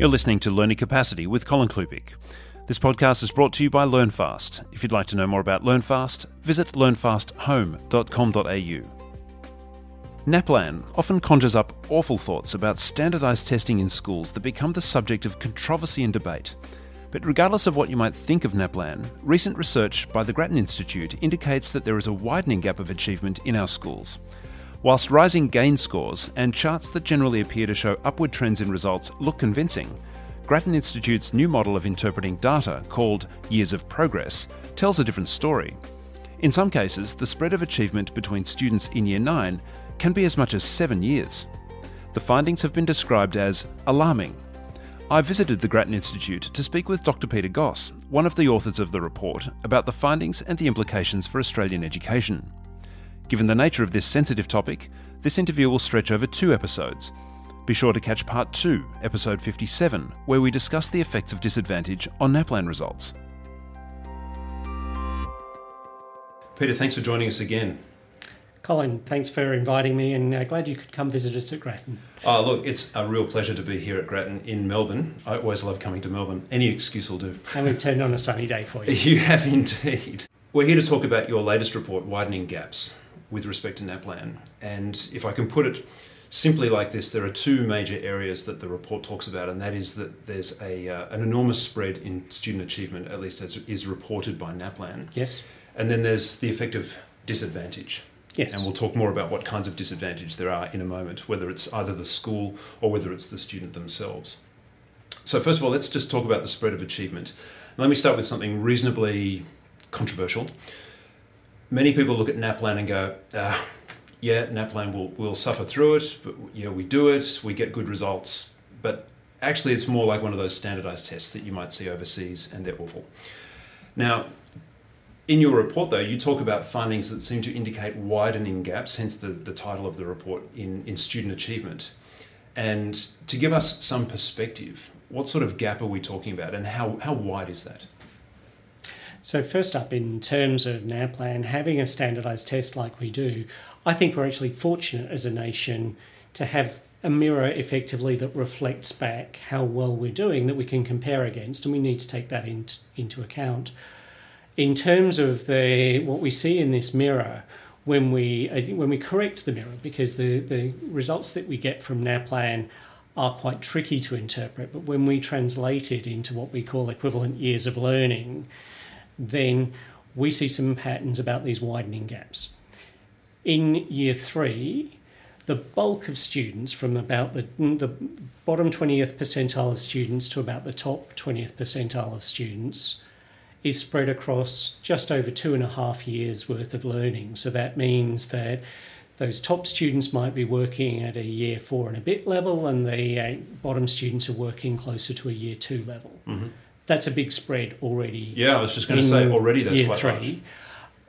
You're listening to Learning Capacity with Colin Klupiec. This podcast is brought to you by LearnFast. If you'd like to know more about LearnFast, visit learnfasthome.com.au. NAPLAN often conjures up awful thoughts about standardised testing in schools that become the subject of controversy and debate. But regardless of what you might think of NAPLAN, recent research by the Grattan Institute indicates that there is a widening gap of achievement in our schools. Whilst rising gain scores and charts that generally appear to show upward trends in results look convincing, Grattan Institute's new model of interpreting data, called Years of Progress, tells a different story. In some cases, the spread of achievement between students in Year 9 can be as much as seven years. The findings have been described as alarming. I visited the Grattan Institute to speak with Dr. Peter Goss, one of the authors of the report, about the findings and the implications for Australian education. Given the nature of this sensitive topic, this interview will stretch over two episodes. Be sure to catch part 2, episode 57, where we discuss the effects of disadvantage on NAPLAN results. Peter, thanks for joining us again. Colin, thanks for inviting me and uh, glad you could come visit us at Grattan. Oh, look, it's a real pleasure to be here at Grattan in Melbourne. I always love coming to Melbourne. Any excuse will do. And we've turned on a sunny day for you. You have indeed. We're here to talk about your latest report, Widening Gaps with respect to NAPLAN. And if I can put it simply like this, there are two major areas that the report talks about, and that is that there's a, uh, an enormous spread in student achievement, at least as is reported by NAPLAN. Yes. And then there's the effect of disadvantage. Yes. And we'll talk more about what kinds of disadvantage there are in a moment, whether it's either the school or whether it's the student themselves. So, first of all, let's just talk about the spread of achievement. Let me start with something reasonably controversial many people look at NAPLAN and go, ah, yeah, NAPLAN will, will suffer through it, but know, we do it, we get good results. But actually, it's more like one of those standardized tests that you might see overseas, and they're awful. Now, in your report, though, you talk about findings that seem to indicate widening gaps, hence the, the title of the report, in, in student achievement. And to give us some perspective, what sort of gap are we talking about, and how, how wide is that? So, first up, in terms of NAPLAN, having a standardised test like we do, I think we're actually fortunate as a nation to have a mirror effectively that reflects back how well we're doing that we can compare against, and we need to take that in, into account. In terms of the what we see in this mirror, when we uh, when we correct the mirror, because the, the results that we get from NAPLAN are quite tricky to interpret, but when we translate it into what we call equivalent years of learning, then we see some patterns about these widening gaps. In year three, the bulk of students, from about the, the bottom 20th percentile of students to about the top 20th percentile of students, is spread across just over two and a half years worth of learning. So that means that those top students might be working at a year four and a bit level, and the uh, bottom students are working closer to a year two level. Mm-hmm that's a big spread already. Yeah, I was just going to say already that's quite three.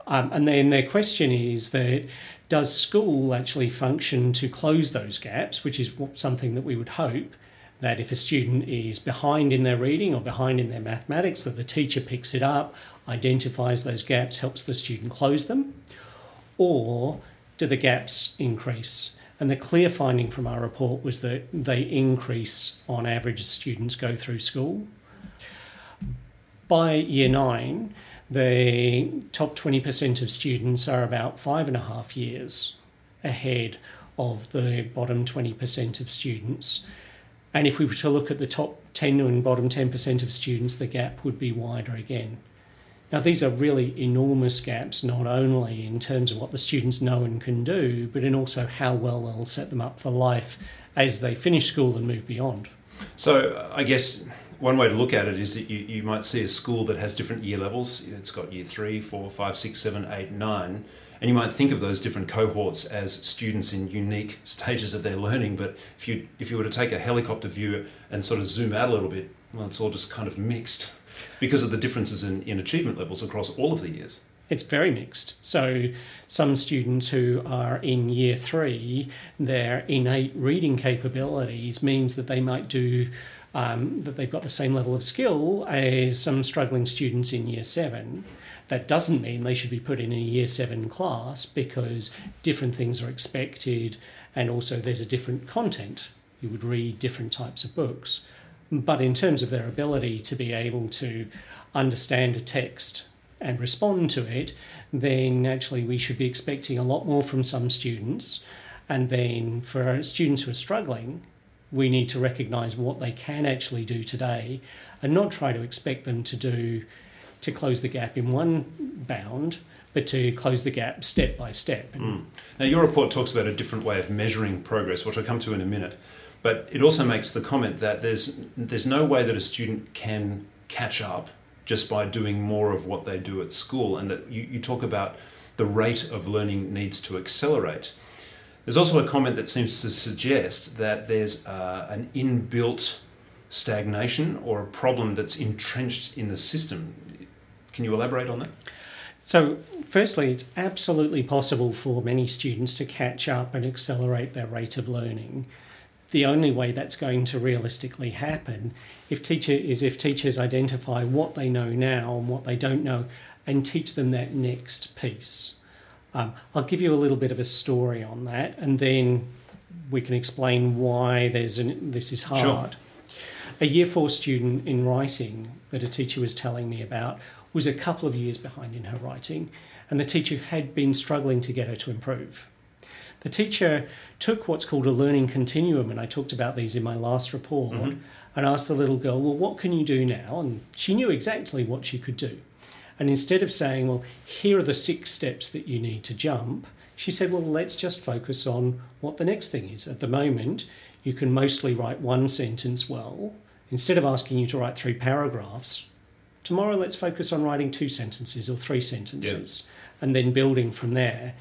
Um, and then their question is that does school actually function to close those gaps, which is something that we would hope that if a student is behind in their reading or behind in their mathematics, that the teacher picks it up, identifies those gaps, helps the student close them, or do the gaps increase? And the clear finding from our report was that they increase on average as students go through school by year nine, the top 20% of students are about five and a half years ahead of the bottom 20% of students. And if we were to look at the top 10 and bottom 10% of students, the gap would be wider again. Now, these are really enormous gaps, not only in terms of what the students know and can do, but in also how well they'll set them up for life as they finish school and move beyond. So, I guess one way to look at it is that you, you might see a school that has different year levels. It's got year three, four, five, six, seven, eight, nine. And you might think of those different cohorts as students in unique stages of their learning. But if you, if you were to take a helicopter view and sort of zoom out a little bit, well, it's all just kind of mixed because of the differences in, in achievement levels across all of the years. It's very mixed. So, some students who are in year three, their innate reading capabilities means that they might do um, that they've got the same level of skill as some struggling students in year seven. That doesn't mean they should be put in a year seven class because different things are expected and also there's a different content. You would read different types of books. But in terms of their ability to be able to understand a text and respond to it, then actually we should be expecting a lot more from some students. And then for students who are struggling, we need to recognise what they can actually do today and not try to expect them to do to close the gap in one bound, but to close the gap step by step. Mm. Now, your report talks about a different way of measuring progress, which I'll come to in a minute. But it also makes the comment that there's there's no way that a student can catch up just by doing more of what they do at school, and that you, you talk about the rate of learning needs to accelerate. There's also a comment that seems to suggest that there's uh, an inbuilt stagnation or a problem that's entrenched in the system. Can you elaborate on that? So, firstly, it's absolutely possible for many students to catch up and accelerate their rate of learning. The only way that's going to realistically happen if teacher is if teachers identify what they know now and what they don't know and teach them that next piece. Um, I'll give you a little bit of a story on that, and then we can explain why there's an, this is hard. Sure. A year four student in writing that a teacher was telling me about was a couple of years behind in her writing, and the teacher had been struggling to get her to improve. The teacher took what's called a learning continuum, and I talked about these in my last report, mm-hmm. and asked the little girl, Well, what can you do now? And she knew exactly what she could do. And instead of saying, Well, here are the six steps that you need to jump, she said, Well, let's just focus on what the next thing is. At the moment, you can mostly write one sentence well. Instead of asking you to write three paragraphs, Tomorrow, let's focus on writing two sentences or three sentences yeah. and then building from there.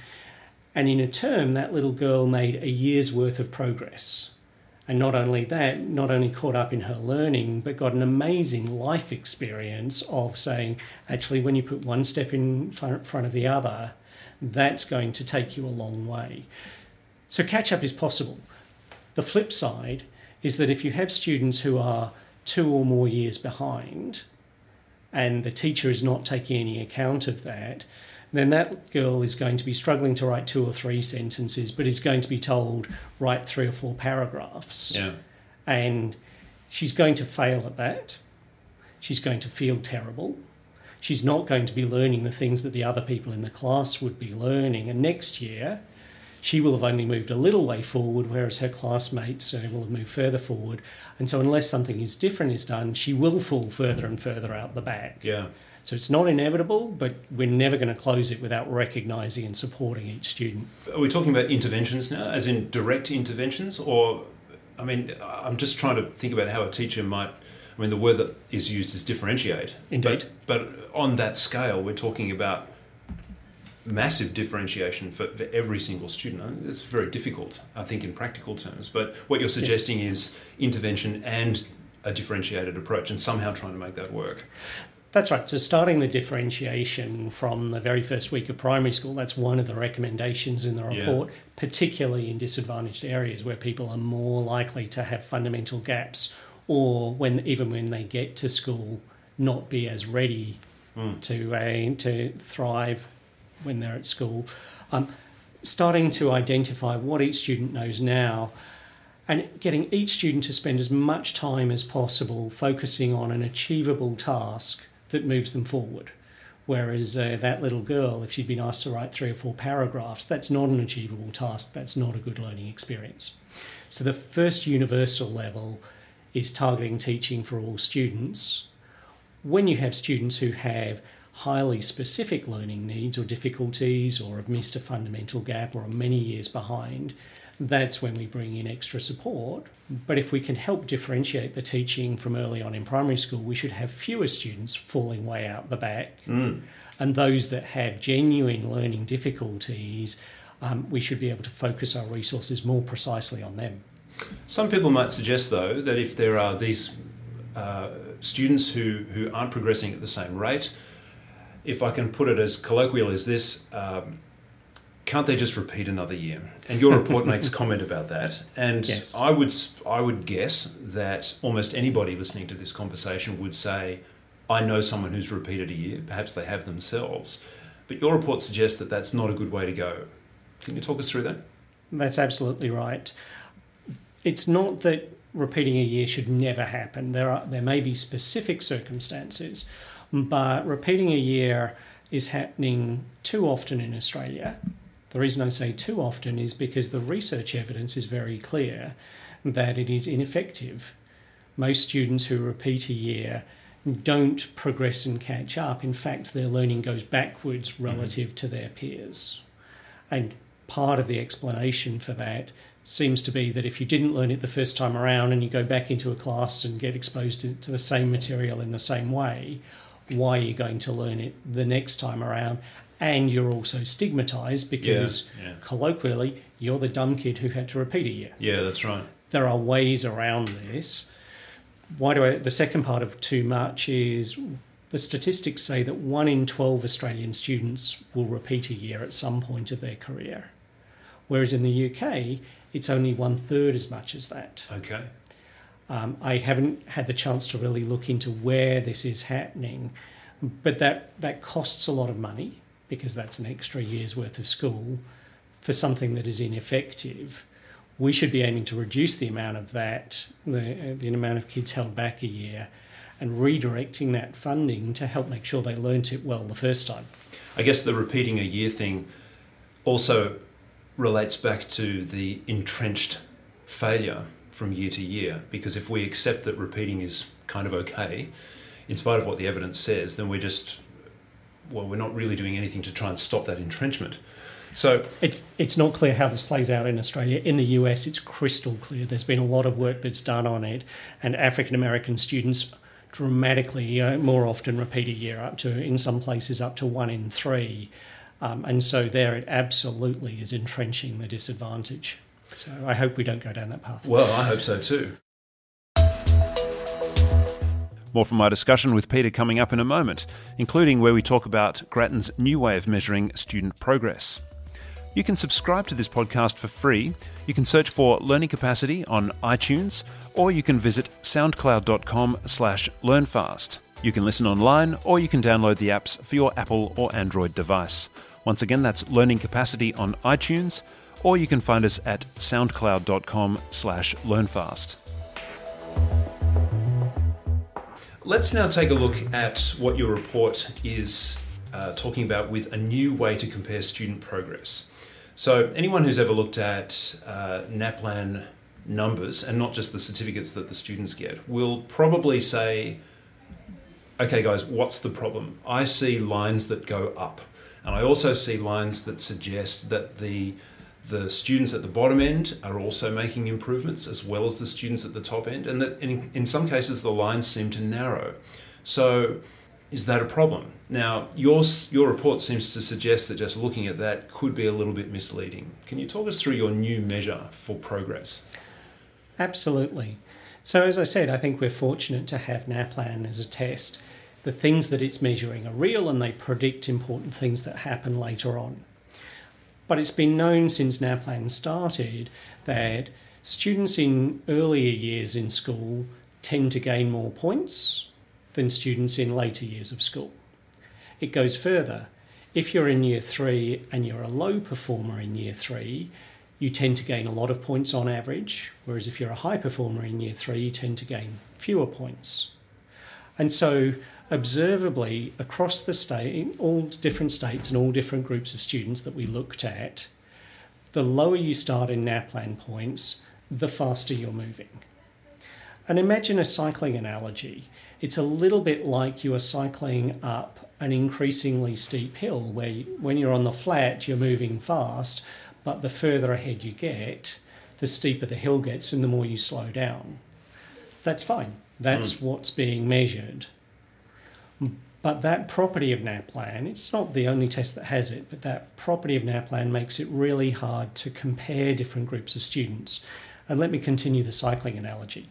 And in a term, that little girl made a year's worth of progress. And not only that, not only caught up in her learning, but got an amazing life experience of saying, actually, when you put one step in front of the other, that's going to take you a long way. So, catch up is possible. The flip side is that if you have students who are two or more years behind, and the teacher is not taking any account of that, then that girl is going to be struggling to write two or three sentences, but is going to be told write three or four paragraphs. Yeah. And she's going to fail at that. She's going to feel terrible. She's not going to be learning the things that the other people in the class would be learning. And next year, she will have only moved a little way forward, whereas her classmates uh, will have moved further forward. And so, unless something is different is done, she will fall further and further out the back. Yeah. So it's not inevitable, but we're never going to close it without recognising and supporting each student. Are we talking about interventions now, as in direct interventions, or I mean, I'm just trying to think about how a teacher might. I mean, the word that is used is differentiate. Indeed. But, but on that scale, we're talking about massive differentiation for, for every single student. It's very difficult, I think, in practical terms. But what you're suggesting yes. is intervention and a differentiated approach and somehow trying to make that work. That's right. So, starting the differentiation from the very first week of primary school, that's one of the recommendations in the report, yeah. particularly in disadvantaged areas where people are more likely to have fundamental gaps or when even when they get to school, not be as ready mm. to, uh, to thrive when they're at school, um, starting to identify what each student knows now and getting each student to spend as much time as possible focusing on an achievable task that moves them forward. Whereas uh, that little girl, if she'd been asked to write three or four paragraphs, that's not an achievable task, that's not a good learning experience. So the first universal level is targeting teaching for all students. When you have students who have highly specific learning needs or difficulties or have missed a fundamental gap or are many years behind, that's when we bring in extra support. But if we can help differentiate the teaching from early on in primary school, we should have fewer students falling way out the back. Mm. And those that have genuine learning difficulties, um, we should be able to focus our resources more precisely on them. Some people might suggest, though, that if there are these uh, students who, who aren't progressing at the same rate, if I can put it as colloquial as this, um, can't they just repeat another year? And your report makes comment about that. And yes. I would I would guess that almost anybody listening to this conversation would say, I know someone who's repeated a year. Perhaps they have themselves. But your report suggests that that's not a good way to go. Can you talk us through that? That's absolutely right. It's not that repeating a year should never happen. There are there may be specific circumstances, but repeating a year is happening too often in Australia. The reason I say too often is because the research evidence is very clear that it is ineffective. Most students who repeat a year don't progress and catch up. In fact, their learning goes backwards relative mm-hmm. to their peers. And part of the explanation for that seems to be that if you didn't learn it the first time around and you go back into a class and get exposed to, to the same material in the same way, why are you going to learn it the next time around? And you're also stigmatized because yeah, yeah. colloquially, you're the dumb kid who had to repeat a year. Yeah, that's right. There are ways around this. Why do I? The second part of too much is the statistics say that one in 12 Australian students will repeat a year at some point of their career. Whereas in the UK, it's only one third as much as that. Okay. Um, I haven't had the chance to really look into where this is happening, but that, that costs a lot of money because that's an extra year's worth of school for something that is ineffective. We should be aiming to reduce the amount of that, the, uh, the amount of kids held back a year, and redirecting that funding to help make sure they learnt it well the first time. I guess the repeating a year thing also relates back to the entrenched failure from year to year. Because if we accept that repeating is kind of okay, in spite of what the evidence says, then we're just, well, we're not really doing anything to try and stop that entrenchment. So it, it's not clear how this plays out in Australia. In the US, it's crystal clear. There's been a lot of work that's done on it, and African American students dramatically uh, more often repeat a year, up to in some places up to one in three. Um, and so there it absolutely is entrenching the disadvantage. So I hope we don't go down that path. Well, I hope so too. More from my discussion with Peter coming up in a moment, including where we talk about Grattan's new way of measuring student progress. You can subscribe to this podcast for free. You can search for Learning Capacity on iTunes, or you can visit soundcloud.com slash learnfast. You can listen online, or you can download the apps for your Apple or Android device. Once again, that's Learning Capacity on iTunes, or you can find us at soundcloud.com slash learnfast. Let's now take a look at what your report is uh, talking about with a new way to compare student progress. So, anyone who's ever looked at uh, NAPLAN numbers and not just the certificates that the students get will probably say, okay, guys, what's the problem? I see lines that go up. And I also see lines that suggest that the the students at the bottom end are also making improvements as well as the students at the top end, and that in, in some cases the lines seem to narrow. So, is that a problem? Now, your, your report seems to suggest that just looking at that could be a little bit misleading. Can you talk us through your new measure for progress? Absolutely. So, as I said, I think we're fortunate to have NAPLAN as a test the things that it's measuring are real and they predict important things that happen later on. But it's been known since NAPLAN started that students in earlier years in school tend to gain more points than students in later years of school. It goes further. If you're in year three and you're a low performer in year three, you tend to gain a lot of points on average, whereas if you're a high performer in year three, you tend to gain fewer points. And so observably across the state, all different states and all different groups of students that we looked at, the lower you start in NAPLAN points, the faster you're moving. And imagine a cycling analogy. It's a little bit like you are cycling up an increasingly steep hill where you, when you're on the flat, you're moving fast, but the further ahead you get, the steeper the hill gets and the more you slow down. That's fine. That's mm. what's being measured. But that property of NAPLAN, it's not the only test that has it, but that property of NAPLAN makes it really hard to compare different groups of students. And let me continue the cycling analogy.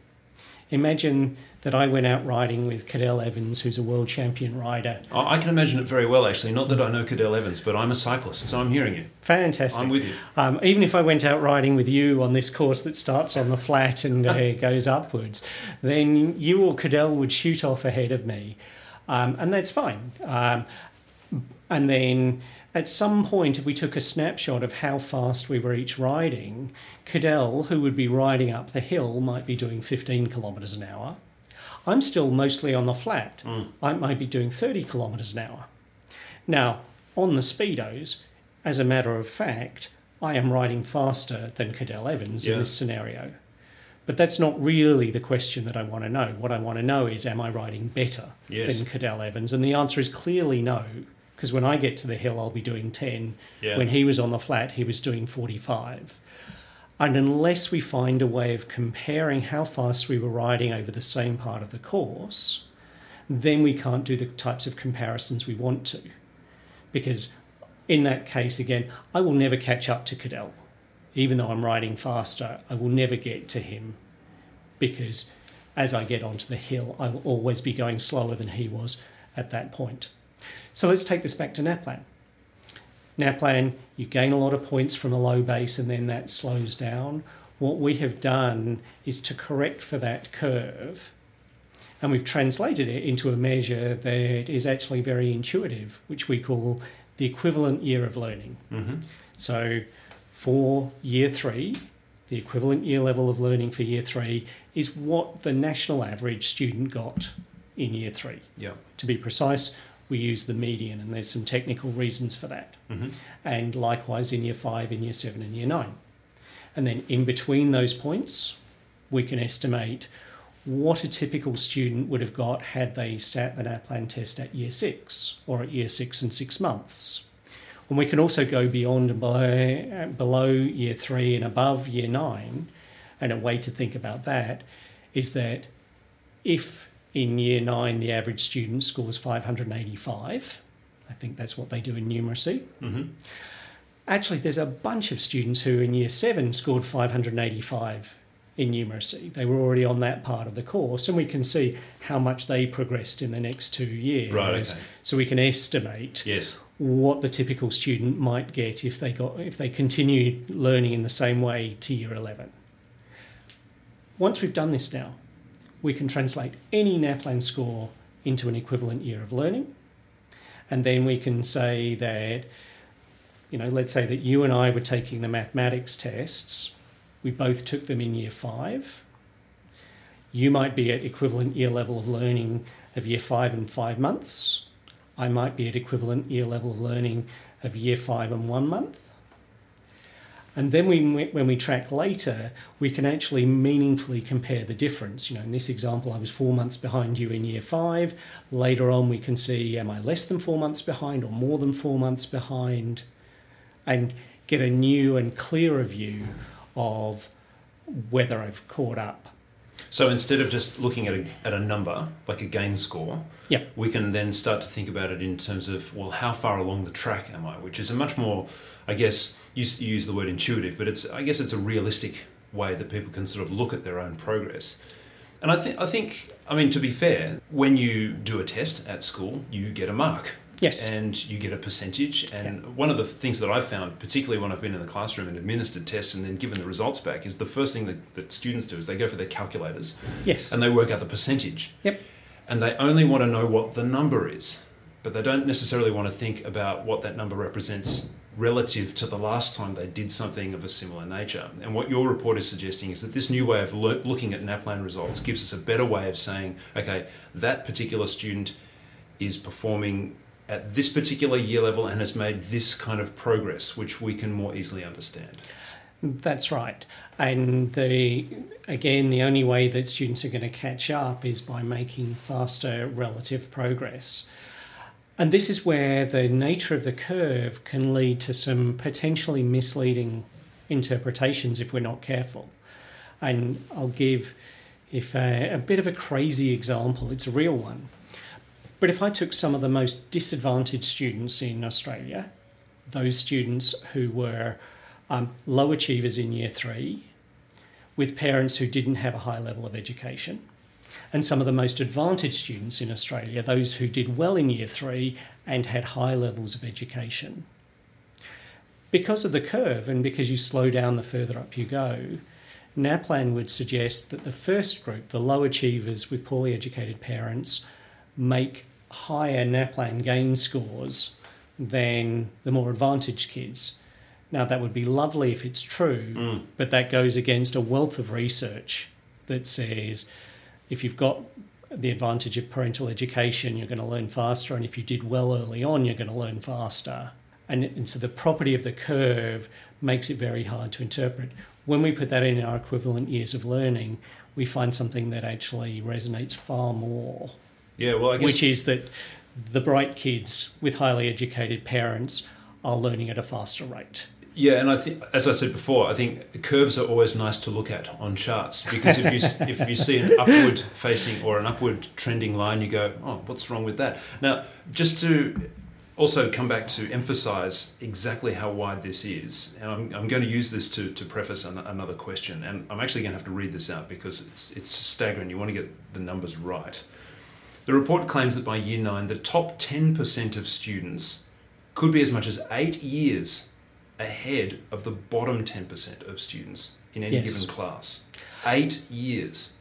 Imagine that I went out riding with Cadel Evans, who's a world champion rider. I can imagine it very well, actually. Not that I know Cadel Evans, but I'm a cyclist, so I'm hearing you. Fantastic. I'm with you. Um, even if I went out riding with you on this course that starts on the flat and uh, goes upwards, then you or Cadel would shoot off ahead of me um, and that's fine. Um, and then at some point, if we took a snapshot of how fast we were each riding, Cadel, who would be riding up the hill, might be doing 15 kilometres an hour. I'm still mostly on the flat. Mm. I might be doing 30 kilometres an hour. Now, on the speedos, as a matter of fact, I am riding faster than Cadel Evans Yeah. in this scenario. But that's not really the question that I want to know. What I want to know is, am I riding better Yes. than Cadel Evans? And the answer is clearly no, because when I get to the hill, I'll be doing 10. Yeah. When he was on the flat, he was doing 45. And unless we find a way of comparing how fast we were riding over the same part of the course, then we can't do the types of comparisons we want to. Because in that case, again, I will never catch up to Cadel. Even though I'm riding faster, I will never get to him because as I get onto the hill, I will always be going slower than he was at that point. So let's take this back to NAPLAN. NAPLAN, you gain a lot of points from a low base and then that slows down. What we have done is to correct for that curve and we've translated it into a measure that is actually very intuitive, which we call the equivalent year of learning. Mm-hmm. So for year three, the equivalent year level of learning for year three is what the national average student got in year three. Yeah. To be precise, we use the median, and there's some technical reasons for that. Mm-hmm. And likewise in year five, in year seven, and year nine. And then in between those points, we can estimate what a typical student would have got had they sat the NAPLAN test at year six or at year six and six months. And we can also go beyond and below, below year three and above year nine. And a way to think about that is that if in year nine the average student scores 585, I think that's what they do in numeracy. Mm-hmm. Actually, there's a bunch of students who in year seven scored 585 in numeracy. They were already on that part of the course, and we can see how much they progressed in the next two years. Right, okay. So we can estimate Yes. what the typical student might get if they got if they continued learning in the same way to year 11. Once we've done this now, we can translate any NAPLAN score into an equivalent year of learning. And then we can say that, you know, let's say that you and I were taking the mathematics tests. We both took them in year five. You might be at equivalent year level of learning of year five and five months. I might be at equivalent year level of learning of year five and one month. And then we, when we track later, we can actually meaningfully compare the difference. You know, in this example, I was four months behind you in year five. Later on, we can see am I less than four months behind or more than four months behind, and get a new and clearer view of whether I've caught up. So instead of just looking at a, at a number, like a gain score, Yep. we can then start to think about it in terms of, well, how far along the track am I? Which is a much more, I guess, you, you use the word intuitive, but it's, I guess it's a realistic way that people can sort of look at their own progress. And I think, I think, I mean, to be fair, when you do a test at school, you get a mark. Yes. And you get a percentage. And one of the things that I've found, particularly when I've been in the classroom and administered tests and then given the results back, is the first thing that, that students do is they go for their calculators Yes. and they work out the percentage. Yep. And they only want to know what the number is, but they don't necessarily want to think about what that number represents relative to the last time they did something of a similar nature. And what your report is suggesting is that this new way of loo- looking at NAPLAN results gives us a better way of saying, okay, that particular student is performing at this particular year level and has made this kind of progress, which we can more easily understand. That's right. And the again, the only way that students are going to catch up is by making faster relative progress. And this is where the nature of the curve can lead to some potentially misleading interpretations if we're not careful. And I'll give if a, a bit of a crazy example, it's a real one. But if I took some of the most disadvantaged students in Australia, those students who were um, low achievers in year three, with parents who didn't have a high level of education, and some of the most advantaged students in Australia, those who did well in year three and had high levels of education. Because of the curve and because you slow down the further up you go, NAPLAN would suggest that the first group, the low achievers with poorly educated parents, make higher NAPLAN gain scores than the more advantaged kids. Now, that would be lovely if it's true, mm. but that goes against a wealth of research that says if you've got the advantage of parental education, you're going to learn faster, and if you did well early on, you're going to learn faster. And, and so the property of the curve makes it very hard to interpret. When we put that in our equivalent years of learning, we find something that actually resonates far more. Yeah, well, guess... which is that the bright kids with highly educated parents are learning at a faster rate. Yeah, and I think, as I said before, I think curves are always nice to look at on charts because if you if you see an upward facing or an upward trending line, you go, oh, what's wrong with that? Now, just to also come back to emphasize exactly how wide this is, and I'm, I'm going to use this to, to preface an, another question, and I'm actually going to have to read this out because it's it's staggering. You want to get the numbers right. The report claims that by year nine, the top 10% of students could be as much as eight years ahead of the bottom 10% of students in any yes. given class. Eight years.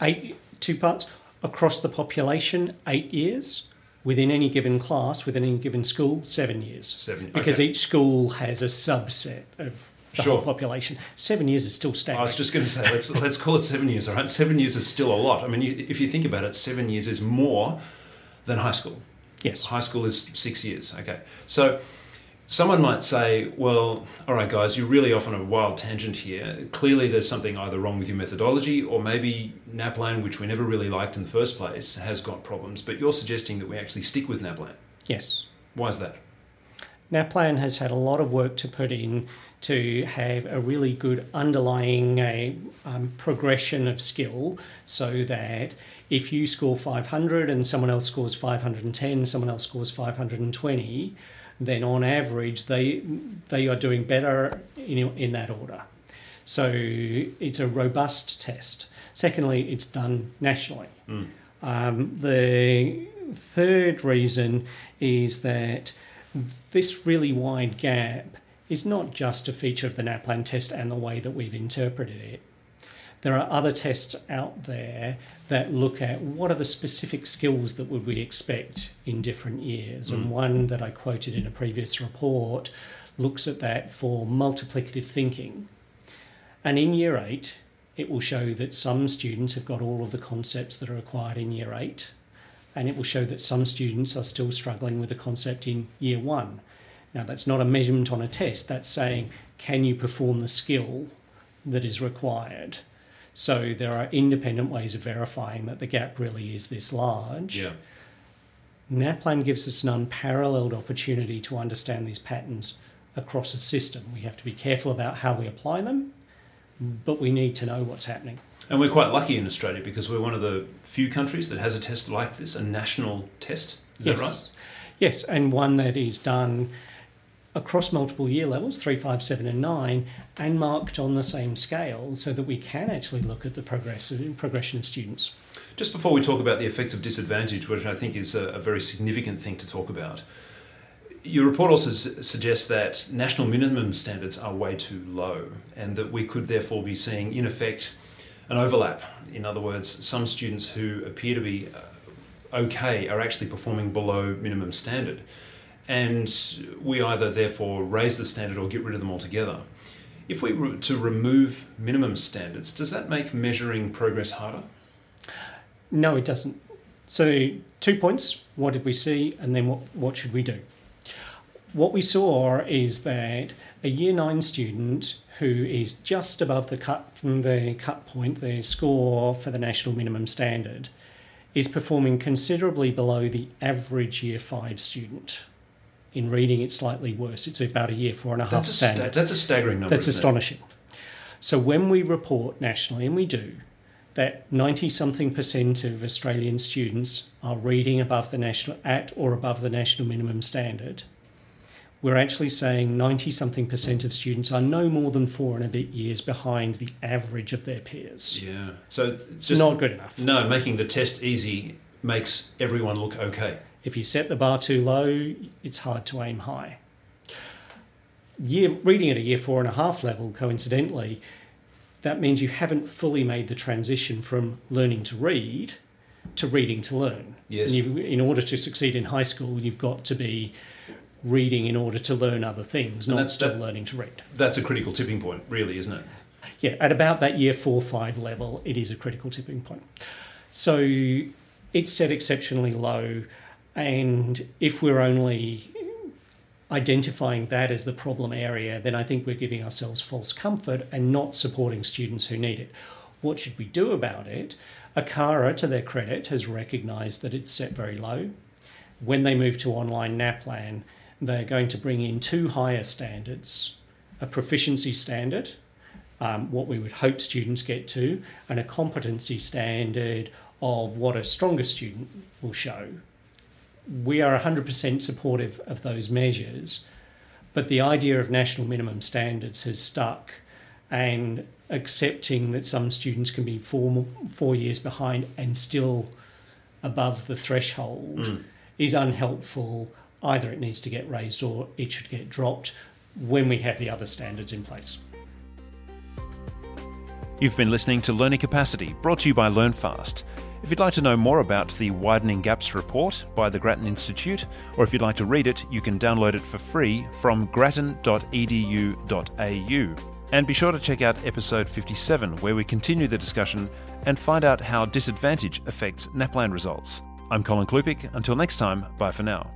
Eight, two parts. Across the population, eight years. Within any given class, within any given school, seven years. Seven Because okay. each school has a subset of the sure. whole population. Seven years is still staggering. I was just going to say, let's, let's call it seven years, all right? Seven years is still a lot. I mean, you, if you think about it, seven years is more than high school. Yes. High school is six years, okay. So Someone might say, well, all right, guys, you're really off on a wild tangent here. Clearly, there's something either wrong with your methodology, or maybe NAPLAN, which we never really liked in the first place, has got problems. But you're suggesting that we actually stick with NAPLAN. Yes. Why is that? NAPLAN has had a lot of work to put in to have a really good underlying uh, um, progression of skill so that if you score 500 and someone else scores 510, someone else scores 520, then on average they they are doing better in, in that order. So it's a robust test. Secondly, it's done nationally. Mm. Um, the third reason is that this really wide gap is not just a feature of the NAPLAN test and the way that we've interpreted it. There are other tests out there that look at what are the specific skills that would we expect in different years. Mm. And one that I quoted in a previous report looks at that for multiplicative thinking. And in year eight, it will show that some students have got all of the concepts that are required in year eight, and it will show that some students are still struggling with the concept in year one. Now, that's not a measurement on a test, that's saying, can you perform the skill that is required? So there are independent ways of verifying that the gap really is this large. Yeah. NAPLAN gives us an unparalleled opportunity to understand these patterns across a system. We have to be careful about how we apply them, but we need to know what's happening. And we're quite lucky in Australia because we're one of the few countries that has a test like this, a national test. Is yes. that right? Yes, and one that is done across multiple year levels, three, five, seven, and nine, and marked on the same scale so that we can actually look at the progress, progression of students. Just before we talk about the effects of disadvantage, which I think is a, a very significant thing to talk about, your report also suggests that national minimum standards are way too low and that we could therefore be seeing, in effect, an overlap. In other words, some students who appear to be uh, okay are actually performing below minimum standard and we either therefore raise the standard or get rid of them altogether. If we were to remove minimum standards, does that make measuring progress harder? No, it doesn't. So, two points what did we see, and then what, what should we do? What we saw is that a year nine student who is just above the cut from the cut point, the score for the national minimum standard, is performing considerably below the average year five student in reading, it's slightly worse. It's about a year four and a half that's standard. A sta- that's a staggering number. That's astonishing. It? So when we report nationally, and we do, that 90 something percent of Australian students are reading above the national at or above the national minimum standard. We're actually saying 90 something percent of students are no more than four and a bit years behind the average of their peers. Yeah. So it's just not good enough. No, making the test easy makes everyone look okay. If you set the bar too low, it's hard to aim high. Year, reading at a year four and a half level, coincidentally, that means you haven't fully made the transition from learning to read to reading to learn. Yes. in order to succeed in high school, you've got to be reading in order to learn other things, not still that, learning to read. That's a critical tipping point, really, isn't it? Yeah, at about that year four, five level, it is a critical tipping point. So it's set exceptionally low, and if we're only identifying that as the problem area, then I think we're giving ourselves false comfort and not supporting students who need it. What should we do about it? ACARA, to their credit, has recognised that it's set very low. When they move to online NAPLAN, they're going to bring in two higher standards a proficiency standard, um, what we would hope students get to, and a competency standard of what a stronger student will show. We are 100% supportive of those measures, but the idea of national minimum standards has stuck, and accepting that some students can be four, four years behind and still above the threshold mm. is unhelpful. Either it needs to get raised or it should get dropped when we have the other standards in place. You've been listening to Learning Capacity, brought to you by LearnFast. If you'd like to know more about the Widening Gaps report by the Grattan Institute, or if you'd like to read it, you can download it for free from grattan.edu.au. And be sure to check out episode 57, where we continue the discussion and find out how disadvantage affects NAPLAN results. I'm Colin Klupiec. Until next time, bye for now.